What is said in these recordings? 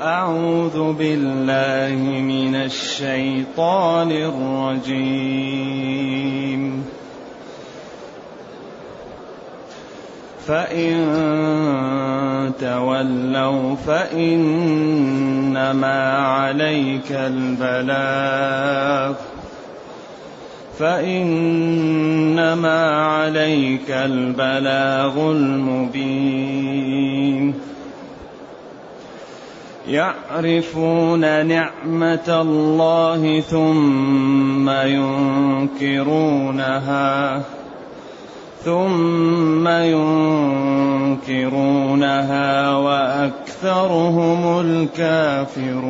أعوذ بالله من الشيطان الرجيم. فإن تولوا فإنما عليك البلاغ. فإنما عليك البلاغ المبين. يعرفون نعمة الله ثم ينكرونها. ثم ينكرونها وأكثرهم الكافرون.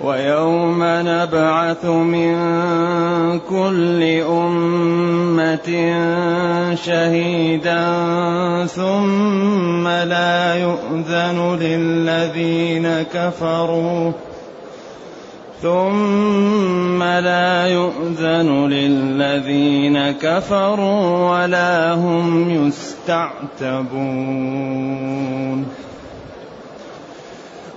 ويوم نبعث من كل أمة شهيدا ثم لا يؤذن للذين كفروا. ثم لا يؤذن للذين كفروا ولا هم يستعتبون.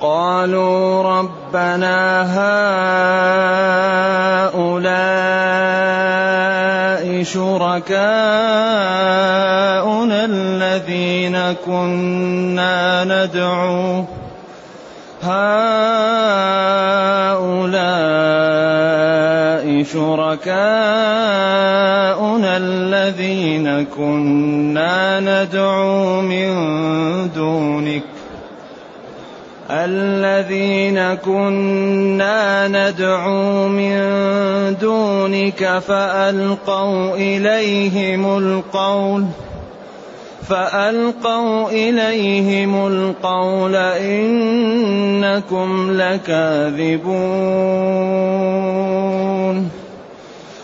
قالوا ربنا هؤلاء شركاؤنا الذين كنا ندعو هؤلاء شركاؤنا الذين كنا ندعو من دونك الذين كنا ندعو من دونك فألقوا إليهم القول فألقوا إليهم القول إنكم لكاذبون.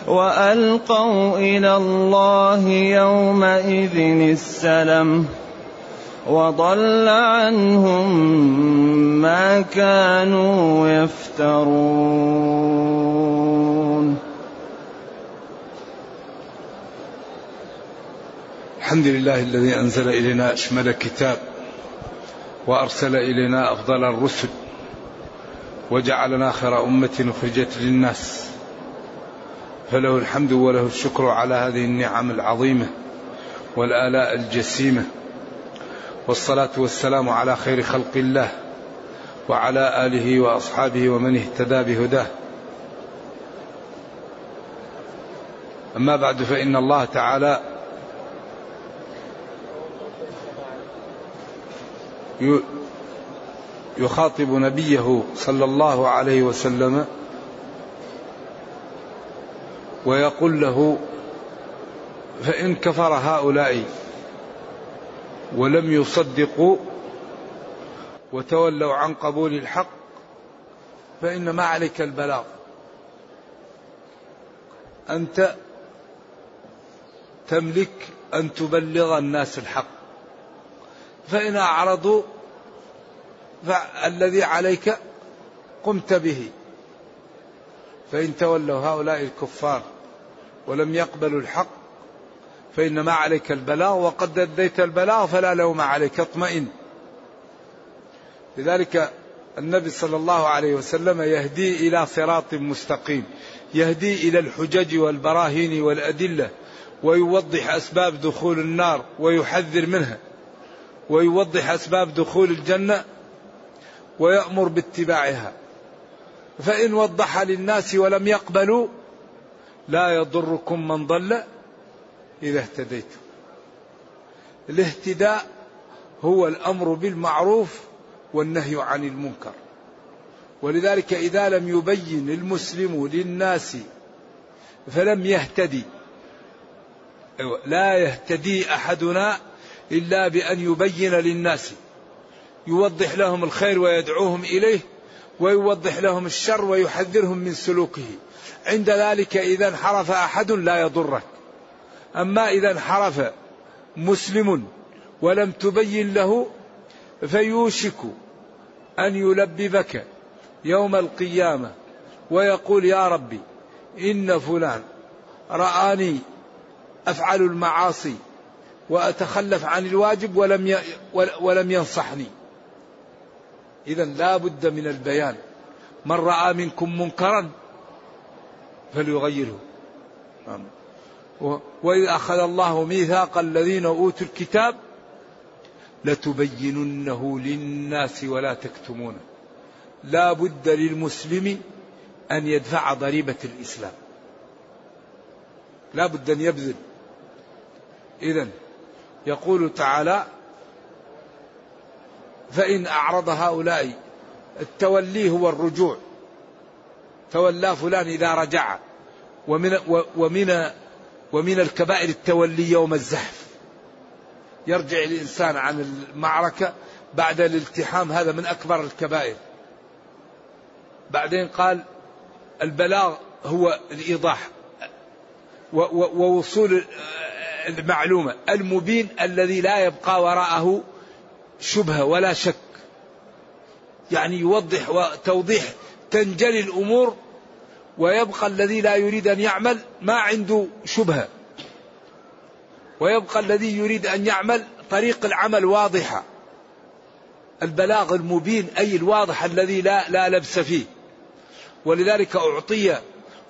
وألقوا إلى الله يومئذ السلم. وضل عنهم ما كانوا يفترون. الحمد لله الذي أنزل إلينا أشمل كتاب وأرسل إلينا أفضل الرسل وجعلنا خير أمة أخرجت للناس. فله الحمد وله الشكر على هذه النعم العظيمة والآلاء الجسيمة. والصلاة والسلام على خير خلق الله وعلى آله وأصحابه ومن اهتدى بهداه. أما بعد فإن الله تعالى يخاطب نبيه صلى الله عليه وسلم ويقول له فإن كفر هؤلاء ولم يصدقوا وتولوا عن قبول الحق فإنما عليك البلاغ. أنت تملك أن تبلغ الناس الحق. فإن أعرضوا فالذي عليك قمت به. فإن تولوا هؤلاء الكفار ولم يقبلوا الحق فإنما عليك البلاغ وقد أديت البلاغ فلا لوم عليك اطمئن. لذلك النبي صلى الله عليه وسلم يهدي إلى صراط مستقيم يهدي إلى الحجج والبراهين والأدلة ويوضح أسباب دخول النار ويحذر منها ويوضح أسباب دخول الجنة ويأمر باتباعها. فإن وضح للناس ولم يقبلوا لا يضركم من ضل. إذا اهتديتم الاهتداء هو الأمر بالمعروف والنهي عن المنكر. ولذلك إذا لم يبين المسلم للناس فلم يهتدي لا يهتدي أحدنا إلا بأن يبين للناس يوضح لهم الخير ويدعوهم إليه ويوضح لهم الشر ويحذرهم من سلوكه. عند ذلك إذا انحرف أحد لا يضرك. أما إذا انحرف مسلم ولم تبين له فيوشك أن يلببك يوم القيامة ويقول يا ربي إن فلان رآني أفعل المعاصي وأتخلف عن الواجب ولم ولم ينصحني. إذا لا بد من البيان. من رأى منكم منكرا فليغيره. وإذ أخذ الله ميثاق الذين أوتوا الكتاب لتبيننه للناس ولا تكتمونه لا بد للمسلم أن يدفع ضريبة الإسلام. لا بد أن يبذل. إذا يقول تعالى فإن أعرض هؤلاء التولي هو الرجوع. تولى فلان إذا رجع. ومن ومن ومن الكبائر التولي يوم الزحف. يرجع الإنسان عن المعركة بعد الالتحام هذا من أكبر الكبائر. بعدين قال البلاغ هو الإيضاح ووصول المعلومة. المبين الذي لا يبقى وراءه شبهة ولا شك. يعني يوضح وتوضيح تنجلي الأمور ويبقى الذي لا يريد أن يعمل ما عنده شبهة. ويبقى الذي يريد أن يعمل طريق العمل واضحة. البلاغ المبين أي الواضح الذي لا, لا لبس فيه. ولذلك أعطي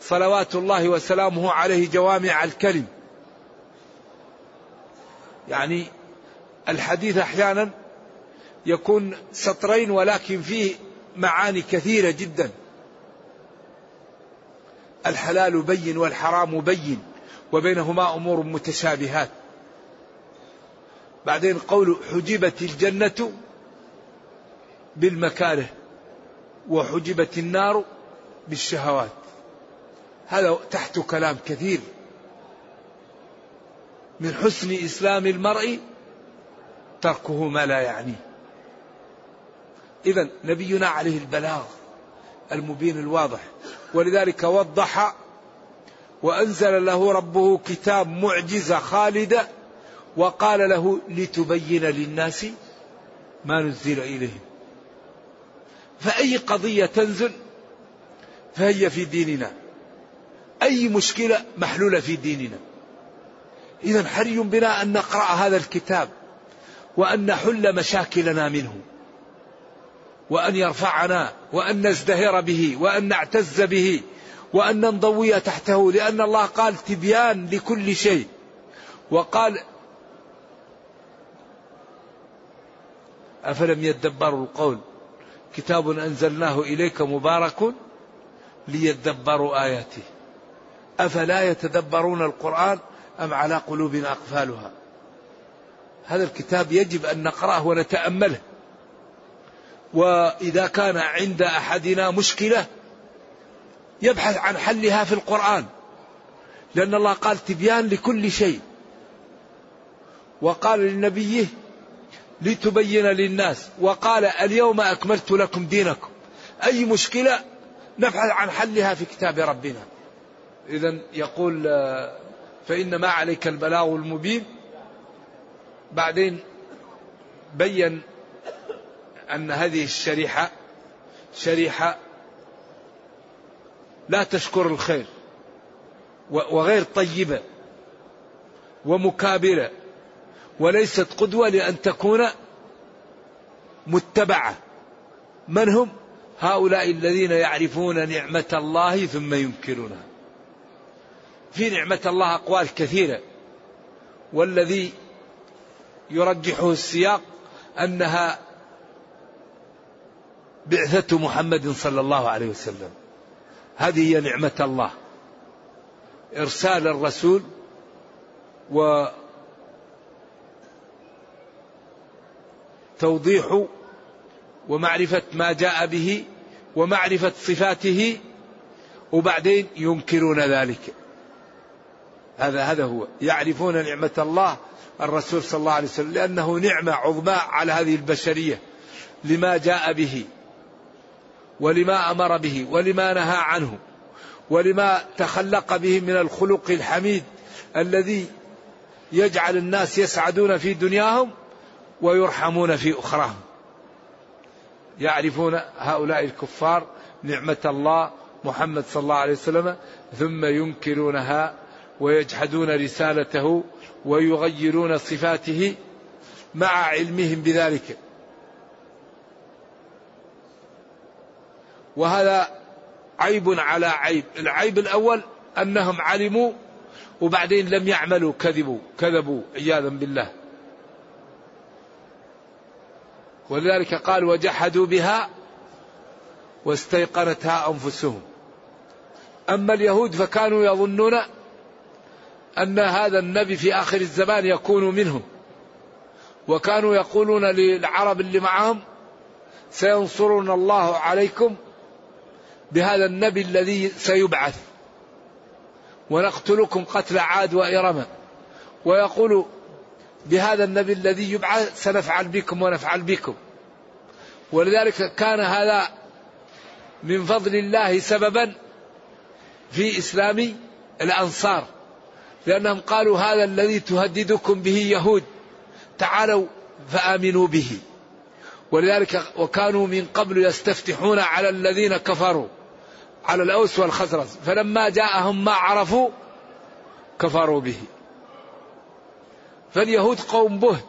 صلوات الله وسلامه عليه جوامع الكلم. يعني الحديث أحيانا يكون سطرين ولكن فيه معاني كثيرة جدا. الحلال بين والحرام بين وبينهما أمور متشابهات. بعدين قول حجبت الجنة بالمكاره وحجبت النار بالشهوات. هذا تحت كلام كثير. من حسن إسلام المرء تركه ما لا يعنيه إذا نبينا عليه البلاغ المبين الواضح. ولذلك وضح وأنزل له ربه كتاب معجزة خالدة وقال له لتبين للناس ما نزل إليهم. فأي قضية تنزل فهي في ديننا. أي مشكلة محلولة في ديننا. إذا حري بنا أن نقرأ هذا الكتاب وأن نحل مشاكلنا منه. وأن يرفعنا وأن نزدهر به وأن نعتز به وأن ننضوي تحته لأن الله قال تبيان لكل شيء. وقال أفلم يدبروا القول؟ كتاب أنزلناه إليك مبارك ليدبروا آياته. أفلا يتدبرون القرآن أم على قلوب أقفالها؟ هذا الكتاب يجب أن نقرأه ونتأمله. وإذا كان عند أحدنا مشكلة يبحث عن حلها في القرآن لأن الله قال تبيان لكل شيء. وقال لنبيه لتبين للناس وقال اليوم أكملت لكم دينكم. أي مشكلة نبحث عن حلها في كتاب ربنا. إذا يقول فإن ما عليك البلاغ المبين. بعدين بين أن هذه الشريحة شريحة لا تشكر الخير وغير طيبة ومكابرة وليست قدوة لأن تكون متبعة. من هم؟ هؤلاء الذين يعرفون نعمة الله ثم ينكرونها. في نعمة الله أقوال كثيرة. والذي يرجحه السياق أنها بعثة محمد صلى الله عليه وسلم. هذه هي نعمة الله. إرسال الرسول و توضيح ومعرفة ما جاء به ومعرفة صفاته وبعدين ينكرون ذلك. هذا هذا هو. يعرفون نعمة الله الرسول صلى الله عليه وسلم لأنه نعمة عظمى على هذه البشرية لما جاء به. ولما أمر به ولما نهى عنه ولما تخلق به من الخلق الحميد الذي يجعل الناس يسعدون في دنياهم ويرحمون في أخراهم. يعرفون هؤلاء الكفار نعمة الله محمد صلى الله عليه وسلم ثم ينكرونها ويجحدون رسالته ويغيرون صفاته مع علمهم بذلك. وهذا عيب على عيب. العيب الأول أنهم علموا وبعدين لم يعملوا كذبوا كذبوا عياذا بالله. ولذلك قال وجحدوا بها واستيقنتها أنفسهم. أما اليهود فكانوا يظنون أن هذا النبي في آخر الزمان يكون منهم وكانوا يقولون للعرب اللي معهم سينصرنا الله عليكم بهذا النبي الذي سيبعث. ونقتلكم قتل عاد وإرم ويقول بهذا النبي الذي يبعث سنفعل بكم ونفعل بكم. ولذلك كان هذا من فضل الله سببا في إسلام الأنصار. لأنهم قالوا هذا الذي تهددكم به يهود. تعالوا فآمنوا به. ولذلك وكانوا من قبل يستفتحون على الذين كفروا. على الأوس والخزرج فلما جاءهم ما عرفوا كفروا به. فاليهود قوم بهت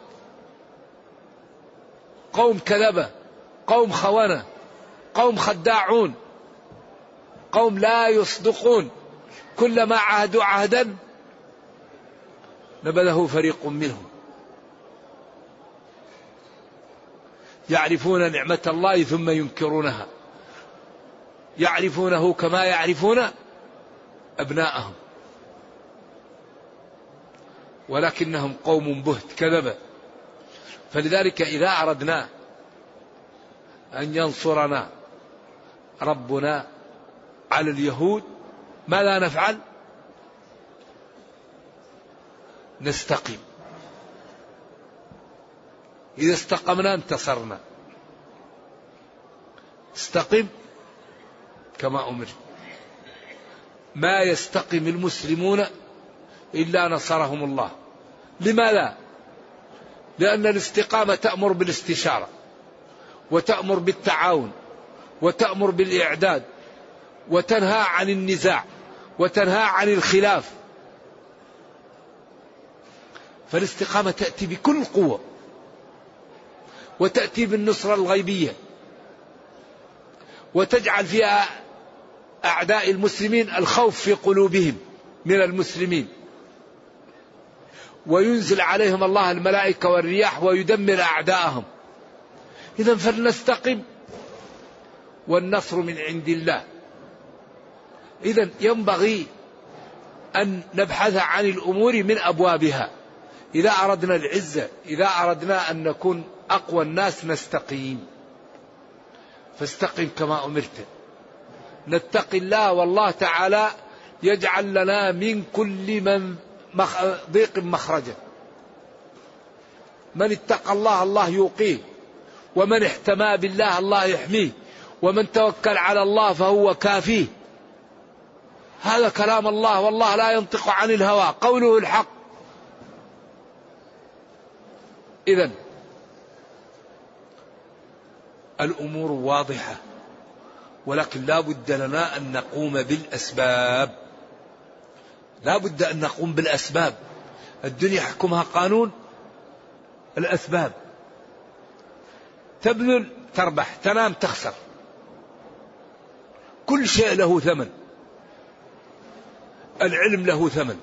قوم كذبة قوم خونة قوم خداعون قوم لا يصدقون. كلما عهدوا عهدا نبذه فريق منهم. يعرفون نعمة الله ثم ينكرونها. يعرفونه كما يعرفون أبناءهم. ولكنهم قوم بهت كذبة فلذلك إذا أردنا أن ينصرنا ربنا على اليهود ماذا نفعل؟ نستقيم. إذا استقمنا انتصرنا. استقم. كما أمر. ما يستقم المسلمون إلا نصرهم الله. لماذا؟ لأن الاستقامة تأمر بالاستشارة وتأمر بالتعاون وتأمر بالإعداد وتنهى عن النزاع وتنهى عن الخلاف. فالاستقامة تأتي بكل قوة وتأتي بالنصرة الغيبية وتجعل فيها أعداء المسلمين الخوف في قلوبهم من المسلمين. وينزل عليهم الله الملائكة والرياح ويدمر أعداءهم. إذا فلنستقم. والنصر من عند الله. إذا ينبغي أن نبحث عن الأمور من أبوابها. إذا أردنا العزة إذا أردنا أن نكون أقوى الناس نستقيم. فاستقم كما أمرت. نتقي الله والله تعالى يجعل لنا من كل من ضيق مخرجا من اتقى الله الله يوقيه. ومن احتمى بالله الله يحميه. ومن توكل على الله فهو كافيه. هذا كلام الله والله لا ينطق عن الهوى. قوله الحق. إذا الأمور واضحة. ولكن لا بد لنا أن نقوم بالأسباب. لا بد أن نقوم بالأسباب. الدنيا يحكمها قانون الأسباب. تبذل تربح تنام تخسر. كل شيء له ثمن. العلم له ثمن.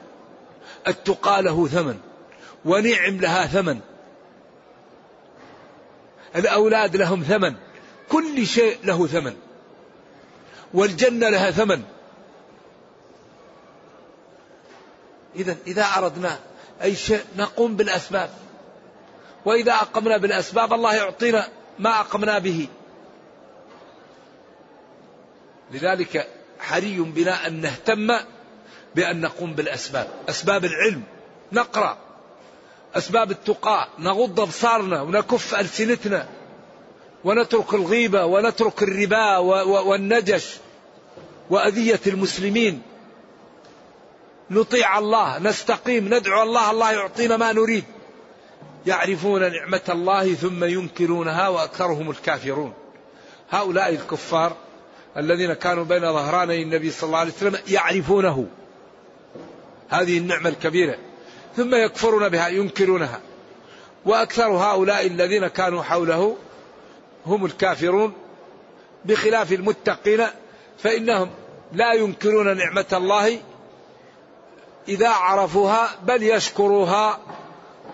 التقى له ثمن. ونعم لها ثمن. الأولاد لهم ثمن. كل شيء له ثمن. والجنة لها ثمن. إذا إذا أردنا أي شيء نقوم بالأسباب. وإذا أقمنا بالأسباب الله يعطينا ما أقمنا به. لذلك حري بنا أن نهتم بأن نقوم بالأسباب. أسباب العلم. نقرأ. أسباب التقاء. نغض أبصارنا ونكف ألسنتنا. ونترك الغيبة ونترك الربا والنجش وأذية المسلمين. نطيع الله نستقيم ندعو الله الله يعطينا ما نريد. يعرفون نعمة الله ثم ينكرونها وأكثرهم الكافرون. هؤلاء الكفار الذين كانوا بين ظهراني النبي صلى الله عليه وسلم يعرفونه. هذه النعمة الكبيرة. ثم يكفرون بها ينكرونها. وأكثر هؤلاء الذين كانوا حوله هم الكافرون بخلاف المتقين فإنهم لا ينكرون نعمة الله إذا عرفوها بل يشكروها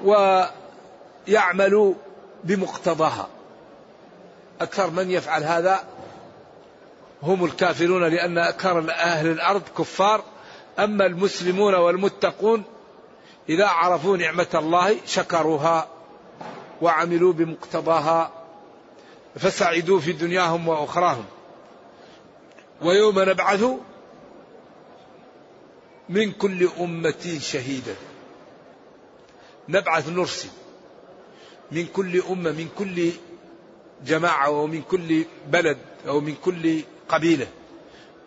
ويعملوا بمقتضاها. أكثر من يفعل هذا هم الكافرون لأن أكثر أهل الأرض كفار. أما المسلمون والمتقون إذا عرفوا نعمة الله شكروها وعملوا بمقتضاها. فسعدوا في دنياهم وأخراهم. ويوم نبعث من كل أمة شهيدا. نبعث نرسل من كل أمة من كل جماعة ومن كل بلد أو من كل قبيلة.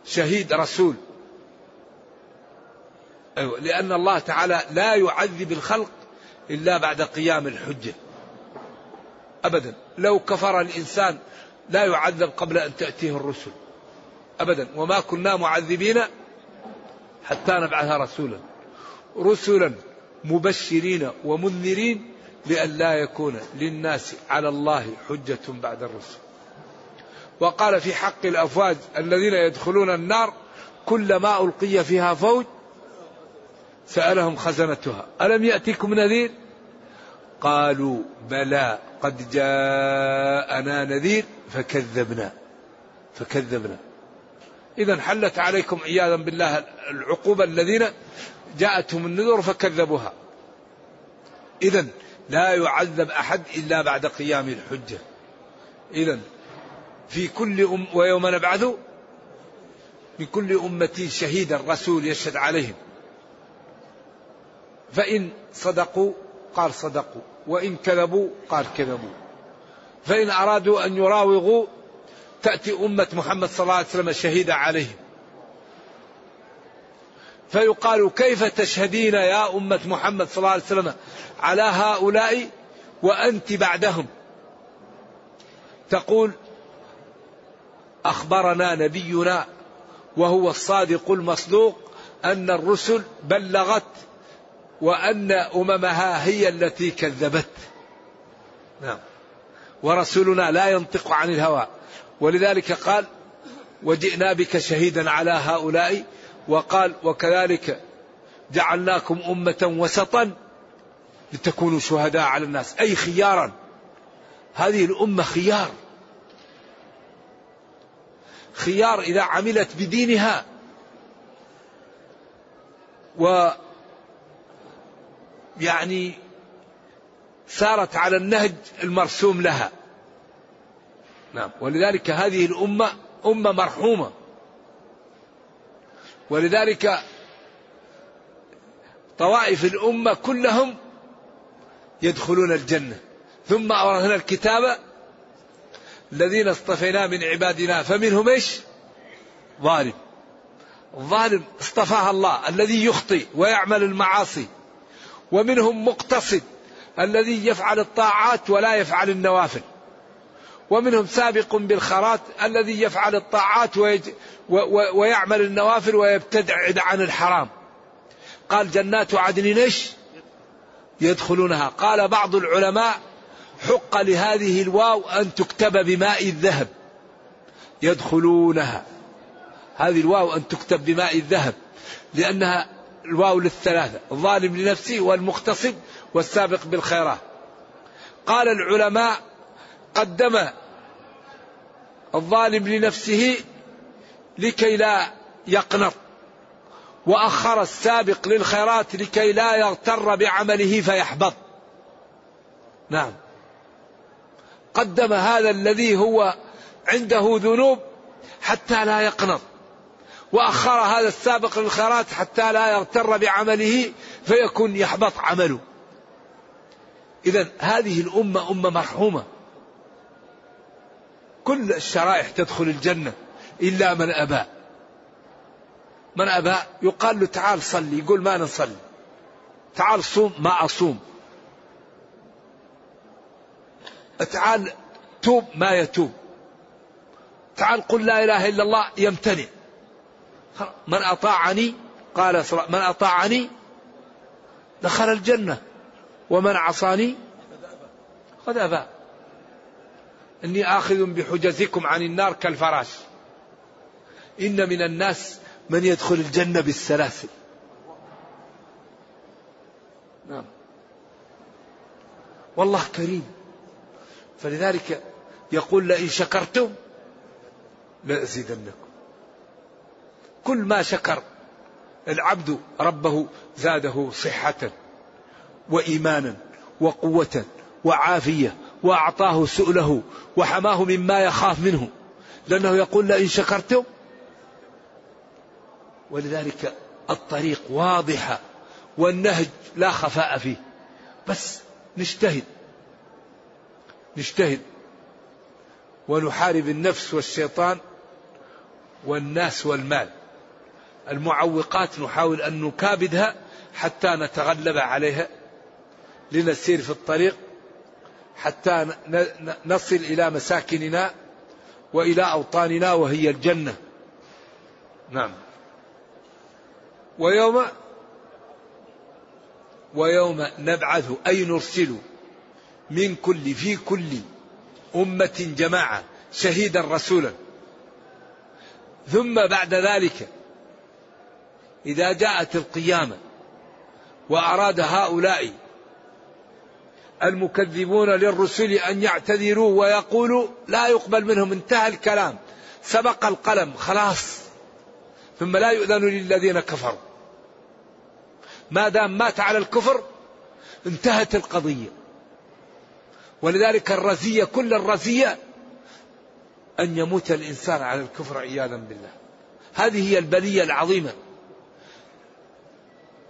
شهيد رسول. أيوة لأن الله تعالى لا يعذب الخلق إلا بعد قيام الحجة. أبدا. لو كفر الإنسان لا يعذب قبل أن تأتيه الرسل. أبدا. وما كنا معذبين حتى نبعث رسولا. رسلا مبشرين ومنذرين لئلا يكون للناس على الله حجة بعد الرسل. وقال في حق الأفواج الذين يدخلون النار كلما ألقي فيها فوج سألهم خزنتها. ألم يأتكم نذير؟ قالوا بلى قد جاءنا نذير فكذبنا فكذبنا. إذا حلت عليكم عياذا بالله العقوبة الذين جاءتهم النذر فكذبوها. إذا لا يعذب أحد إلا بعد قيام الحجة. إذا في كل أم ويوم نبعث من كل أمة شهيدا رسول يشهد عليهم. فإن صدقوا قال صدقوا وإن كذبوا قال كذبوا. فإن أرادوا أن يراوغوا تأتي أمة محمد صلى الله عليه وسلم شهيدا عليهم. فيقال كيف تشهدين يا أمة محمد صلى الله عليه وسلم على هؤلاء وأنت بعدهم؟ تقول أخبرنا نبينا وهو الصادق المصدوق أن الرسل بلغت وأن أممها هي التي كذبت. نعم. ورسولنا لا ينطق عن الهوى. ولذلك قال وجئنا بك شهيدا على هؤلاء. وقال وكذلك جعلناكم أمة وسطا لتكونوا شهداء على الناس. أي خيارا. هذه الأمة خيار. خيار إذا عملت بدينها. و يعني سارت على النهج المرسوم لها. نعم. ولذلك هذه الأمة أمة مرحومة. ولذلك طوائف الأمة كلهم يدخلون الجنة. ثم أورثنا الكتاب الذين اصطفينا من عبادنا. فمنهم إيش؟ ظالم. الظالم اصطفاها الله الذي يخطئ ويعمل المعاصي. ومنهم مقتصد الذي يفعل الطاعات ولا يفعل النوافل. ومنهم سابق بالخيرات الذي يفعل الطاعات. ويعمل النوافل ويبتعد عن الحرام. قال جنات عدن إيش؟ يدخلونها. قال بعض العلماء حق لهذه الواو أن تكتب بماء الذهب. يدخلونها. هذه الواو أن تكتب بماء الذهب لأنها الواو للثلاثة الظالم لنفسه والمقتصد والسابق بالخيرات. قال العلماء قدم الظالم لنفسه لكي لا يقنط وأخر السابق للخيرات لكي لا يغتر بعمله فيحبط. نعم. قدم هذا الذي هو عنده ذنوب حتى لا يقنط. وأخر هذا السابق للخيرات حتى لا يغتر بعمله فيكون يحبط عمله. اذا هذه الأمة أمة مرحومة. كل الشرائح تدخل الجنة إلا من أبى. من أبى يقال له تعال صلي يقول ما نصلي. تعال صوم ما أصوم. تعال توب ما يتوب. تعال قل لا إله إلا الله يمتنع. من أطاعني؟ قال من أطاعني دخل الجنة. ومن عصاني؟ قد أبى إني آخذ بحجزكم عن النار كالفراش. إن من الناس من يدخل الجنة بالسلاسل. نعم. والله كريم. فلذلك يقول لئن شكرتم لأزيدنكم. كل ما شكر العبد ربه زاده صحة وإيمانا وقوة وعافية وأعطاه سؤله وحماه مما يخاف منه لأنه يقول لئن شكرتم ولذلك الطريق واضحة والنهج لا خفاء فيه. بس نجتهد نجتهد ونحارب النفس والشيطان والناس والمال. المعوقات نحاول أن نكابدها حتى نتغلب عليها لنسير في الطريق حتى نصل إلى مساكننا وإلى أوطاننا وهي الجنة. نعم. ويوم ويوم نبعث أي نرسل من كل في كل أمة جماعة شهيدا رسولا. ثم بعد ذلك إذا جاءت القيامة وأراد هؤلاء المكذبون للرسل أن يعتذروا ويقولوا لا يقبل منهم انتهى الكلام. سبق القلم خلاص. ثم لا يؤذن للذين كفروا. ما دام مات على الكفر انتهت القضية. ولذلك الرزية كل الرزية أن يموت الإنسان على الكفر عياذا بالله. هذه هي البلية العظيمة.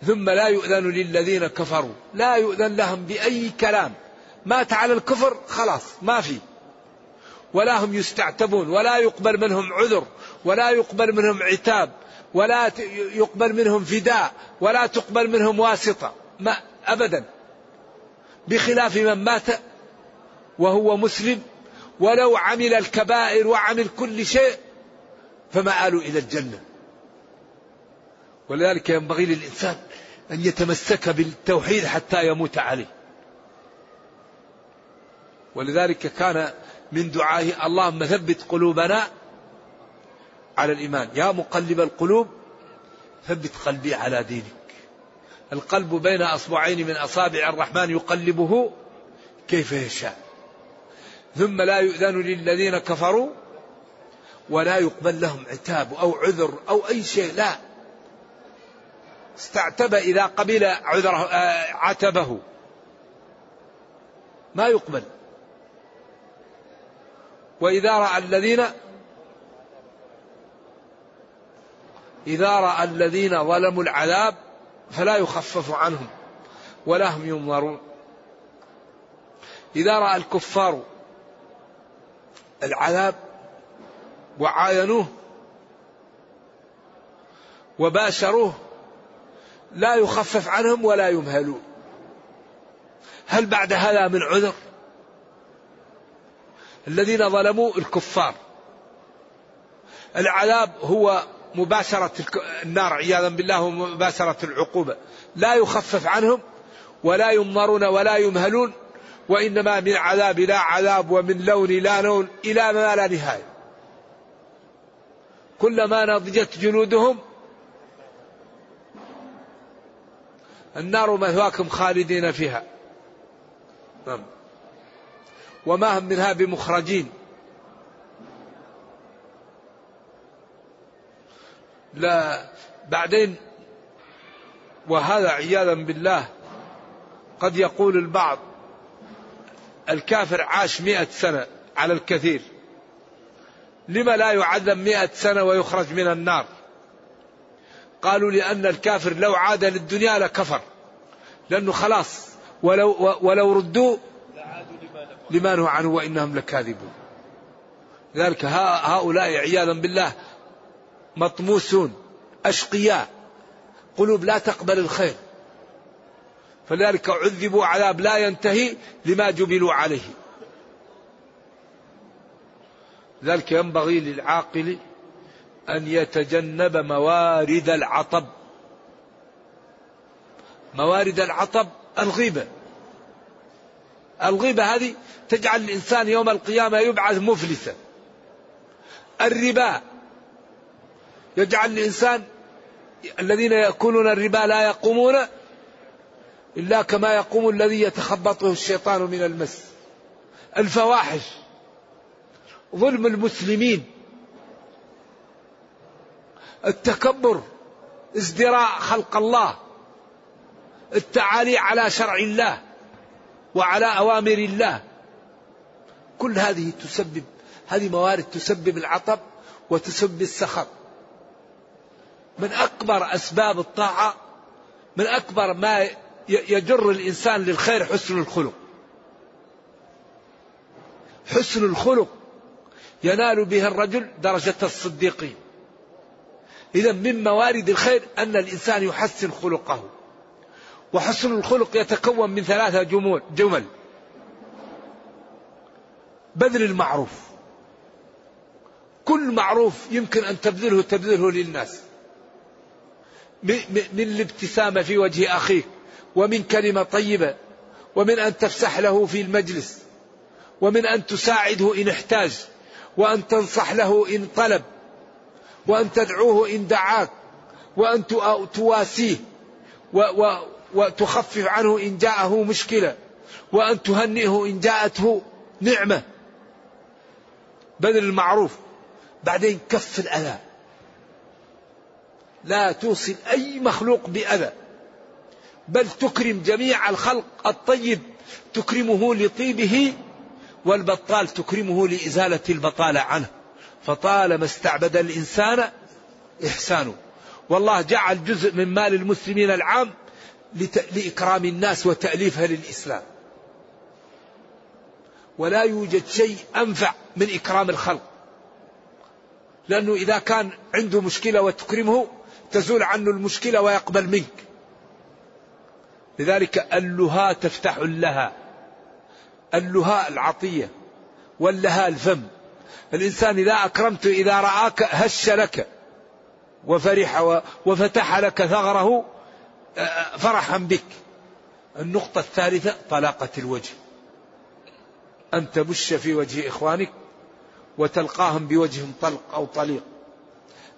ثم لا يؤذن للذين كفروا. لا يؤذن لهم بأي كلام. مات على الكفر خلاص ما في. ولا هم يستعتبون ولا يقبل منهم عذر ولا يقبل منهم عتاب ولا يقبل منهم فداء ولا تقبل منهم واسطة. ما أبدا. بخلاف من مات وهو مسلم ولو عمل الكبائر وعمل كل شيء فمآل إلى الجنة. ولذلك ينبغي للإنسان أن يتمسك بالتوحيد حتى يموت عليه. ولذلك كان من دعائه اللهم ثبت قلوبنا على الإيمان. يا مقلب القلوب ثبت قلبي على دينك. القلب بين أصبعين من أصابع الرحمن يقلبه كيف يشاء. ثم لا يؤذن للذين كفروا ولا يقبل لهم عتاب أو عذر أو أي شيء. لا. استعتب إذا قبل عذره آه، عتبه ما يقبل. وإذا رأى الذين إذا رأى الذين ظلموا العذاب فلا يخفف عنهم ولا هم ينظرون. إذا رأى الكفار العذاب وعاينوه وباشروه لا يخفف عنهم ولا يمهلون. هل بعد هذا من عذر؟ الذين ظلموا الكفار. العذاب هو مباشرة النار عياذا بالله ومباشرة العقوبة. لا يخفف عنهم ولا يمرون ولا يمهلون وإنما من عذاب لا عذاب ومن لون لا لون إلى ما لا نهاية. كلما نضجت جلودهم النار مثواكم خالدين فيها. نعم. وما هم منها بمخرجين. لا بعدين وهذا عياذا بالله قد يقول البعض الكافر عاش مئة سنة على الكثير. لما لا يعذب مئة سنة ويخرج من النار؟ قالوا لأن الكافر لو عاد للدنيا لكفر. لأنه خلاص ولو, ولو ردوا لما نهوا عنه وإنهم لكاذبون. ذلك هؤلاء عياذا بالله مطموسون أشقياء قلوب لا تقبل الخير. فلذلك عذبوا عذاب لا ينتهي لما جبلوا عليه. ذلك ينبغي للعاقل أن يتجنب موارد العطب. موارد العطب الغيبة. الغيبة هذه تجعل الإنسان يوم القيامة يبعث مفلسا. الربا. يجعل الإنسان الذين يأكلون الربا لا يقومون إلا كما يقوم الذي يتخبطه الشيطان من المس. الفواحش. ظلم المسلمين. التكبر ازدراء خلق الله التعالي على شرع الله وعلى أوامر الله. كل هذه تسبب هذه موارد تسبب العطب وتسبب السخط. من أكبر أسباب الطاعة من أكبر ما يجر الإنسان للخير حسن الخلق. حسن الخلق ينال به الرجل درجة الصديقين. إذا من موارد الخير أن الإنسان يحسن خلقه. وحسن الخلق يتكون من ثلاثة جمل, جمل. بذل المعروف. كل معروف يمكن أن تبذله تبذله للناس. من الابتسامة في وجه أخيك ومن كلمة طيبة ومن أن تفسح له في المجلس ومن أن تساعده إن احتاج وأن تنصح له إن طلب. وأن تدعوه إن دعاك وأن تواسيه وتخفف عنه إن جاءه مشكلة وأن تهنئه إن جاءته نعمة. بدل المعروف بعدين كف الأذى. لا توصل أي مخلوق بأذى. بل تكرم جميع الخلق الطيب تكرمه لطيبه والبطال تكرمه لإزالة البطالة عنه. فطالما استعبد الإنسان إحسانه. والله جعل جزء من مال المسلمين العام لإكرام الناس وتأليفها للإسلام. ولا يوجد شيء أنفع من إكرام الخلق. لأنه إذا كان عنده مشكلة وتكرمه تزول عنه المشكلة ويقبل منك. لذلك اللها تفتح اللها اللها العطية. واللها الفم. الإنسان إذا أكرمته إذا رآك هش لك وفرح وفتح لك ثغره فرحا بك. النقطة الثالثة طلاقة الوجه. أن تبش في وجه إخوانك وتلقاهم بوجه طلق أو طليق.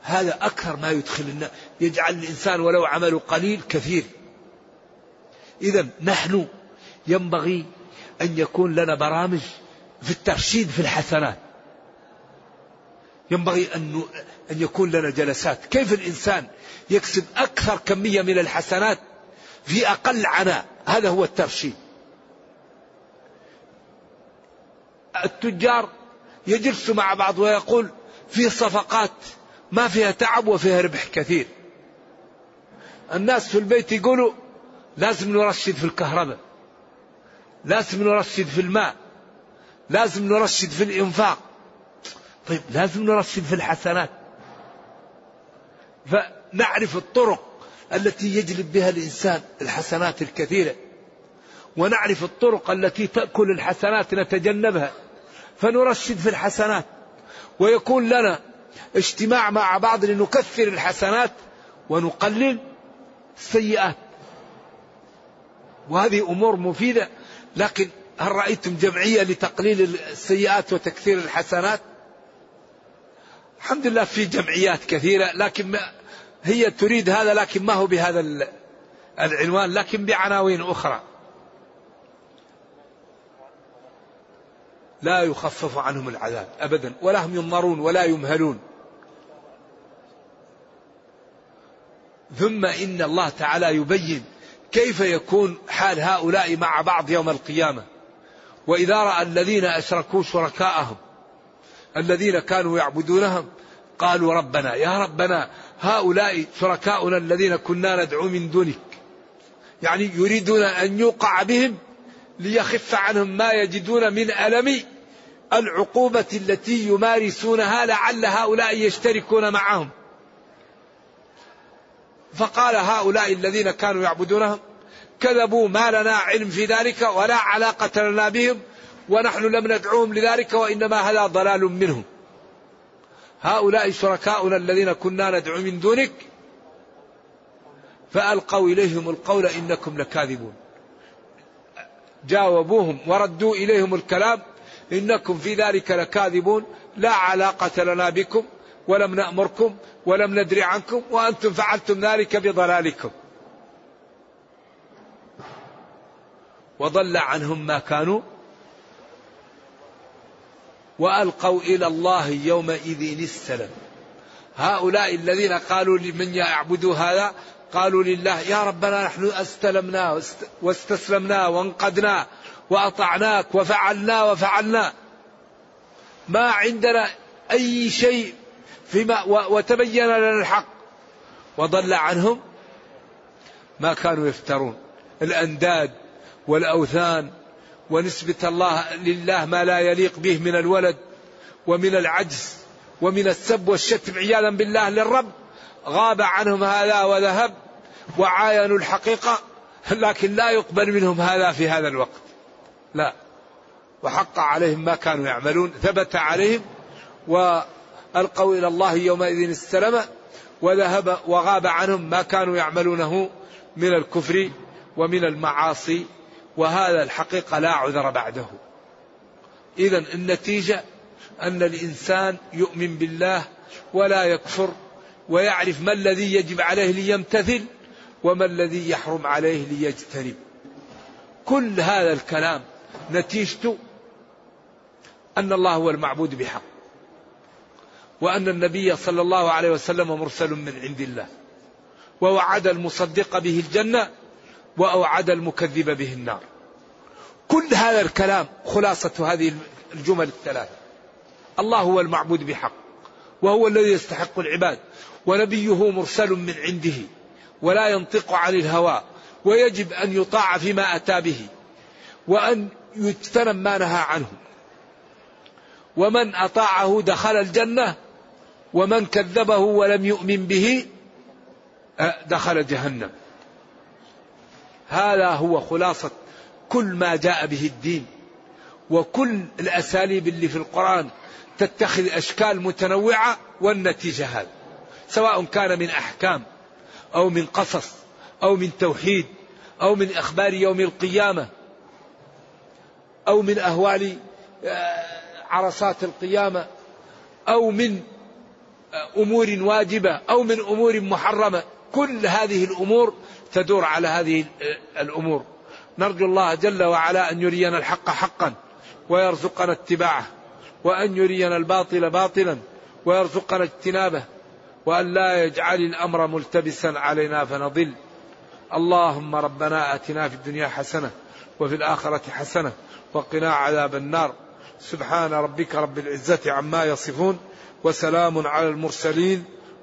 هذا أكثر ما يدخل الناس يجعل الإنسان ولو عمل قليل كثير. إذا نحن ينبغي أن يكون لنا برامج في الترشيد في الحسنات. ينبغي أن أن يكون لنا جلسات. كيف الإنسان يكسب أكثر كمية من الحسنات في أقل عناء هذا هو الترشيد. التجار يجلسوا مع بعض ويقول في صفقات ما فيها تعب وفيها ربح كثير. الناس في البيت يقولوا لازم نرشد في الكهرباء لازم نرشد في الماء لازم نرشد في الإنفاق. طيب لازم نرشد في الحسنات. فنعرف الطرق التي يجلب بها الإنسان الحسنات الكثيرة ونعرف الطرق التي تأكل الحسنات نتجنبها. فنرشد في الحسنات ويكون لنا اجتماع مع بعض لنكثر الحسنات ونقلل السيئات. وهذه أمور مفيدة لكن هل رأيتم جمعية لتقليل السيئات وتكثير الحسنات؟ الحمد لله في جمعيات كثيرة لكن هي تريد هذا لكن ما هو بهذا العنوان لكن بعناوين أخرى. لا يخفف عنهم العذاب أبدا ولا هم ينظرون ولا يمهلون. ثم إن الله تعالى يبين كيف يكون حال هؤلاء مع بعض يوم القيامة. وإذا رأى الذين أشركوا شركاءهم الذين كانوا يعبدونهم قالوا ربنا يا ربنا هؤلاء شركاؤنا الذين كنا ندعو من دونك. يعني يريدون أن يوقع بهم ليخف عنهم ما يجدون من ألم العقوبة التي يمارسونها لعل هؤلاء يشتركون معهم. فقال هؤلاء الذين كانوا يعبدونهم كذبوا ما لنا علم في ذلك ولا علاقة لنا بهم ونحن لم ندعوهم لذلك وإنما هذا ضلال منهم. هؤلاء شركاؤنا الذين كنا ندعو من دونك فألقوا إليهم القول إنكم لكاذبون. جاوبوهم وردوا إليهم الكلام إنكم في ذلك لكاذبون لا علاقة لنا بكم ولم نأمركم ولم ندري عنكم وأنتم فعلتم ذلك بضلالكم. وضل عنهم ما كانوا وألقوا إلى الله يومئذ السلام. هؤلاء الذين قالوا لمن يعبدوا هذا قالوا لله يا ربنا نحن أستلمنا واستسلمنا وانقدنا وأطعناك وفعلنا وفعلنا. ما عندنا أي شيء فيما وتبين لنا الحق. وضل عنهم ما كانوا يفترون. الأنداد والأوثان ونسبة الله لله ما لا يليق به من الولد ومن العجز ومن السب والشتم عياذا بالله للرب. غاب عنهم هذا وذهب وعاينوا الحقيقة لكن لا يقبل منهم هذا في هذا الوقت. لا. وحق عليهم ما كانوا يعملون ثبت عليهم وألقوا إلى الله يومئذ السلام وذهب وغاب عنهم ما كانوا يعملونه من الكفر ومن المعاصي وهذا الحقيقة لا عذر بعده. إذا النتيجة أن الإنسان يؤمن بالله ولا يكفر ويعرف ما الذي يجب عليه ليمتثل وما الذي يحرم عليه ليجتنب. كل هذا الكلام نتيجته أن الله هو المعبود بحق وأن النبي صلى الله عليه وسلم مرسل من عند الله ووعد المصدق به الجنة وأوعد المكذب به النار. كل هذا الكلام خلاصة هذه الجمل الثلاثة. الله هو المعبود بحق وهو الذي يستحق العباد ونبيه مرسل من عنده ولا ينطق عن الهوى ويجب أن يطاع فيما أتى به وأن يجتنب ما نهى عنه. ومن أطاعه دخل الجنة ومن كذبه ولم يؤمن به دخل جهنم. هذا هو خلاصة كل ما جاء به الدين وكل الأساليب اللي في القرآن تتخذ أشكال متنوعة والنتيجة هذا سواء كان من أحكام أو من قصص أو من توحيد أو من أخبار يوم القيامة أو من أهوال آه، عرصات القيامة أو من آه، أمور واجبة أو من أمور محرمة. كل هذه الأمور تدور على هذه الأمور. نرجو الله جل وعلا أن يرينا الحق حقا ويرزقنا اتباعه وأن يرينا الباطل باطلا ويرزقنا اجتنابه وأن لا يجعل الأمر ملتبسا علينا فنضل. اللهم ربنا آتنا في الدنيا حسنة وفي الآخرة حسنة وقنا عذاب النار. سبحان ربك رب العزة عما يصفون وسلام على المرسلين.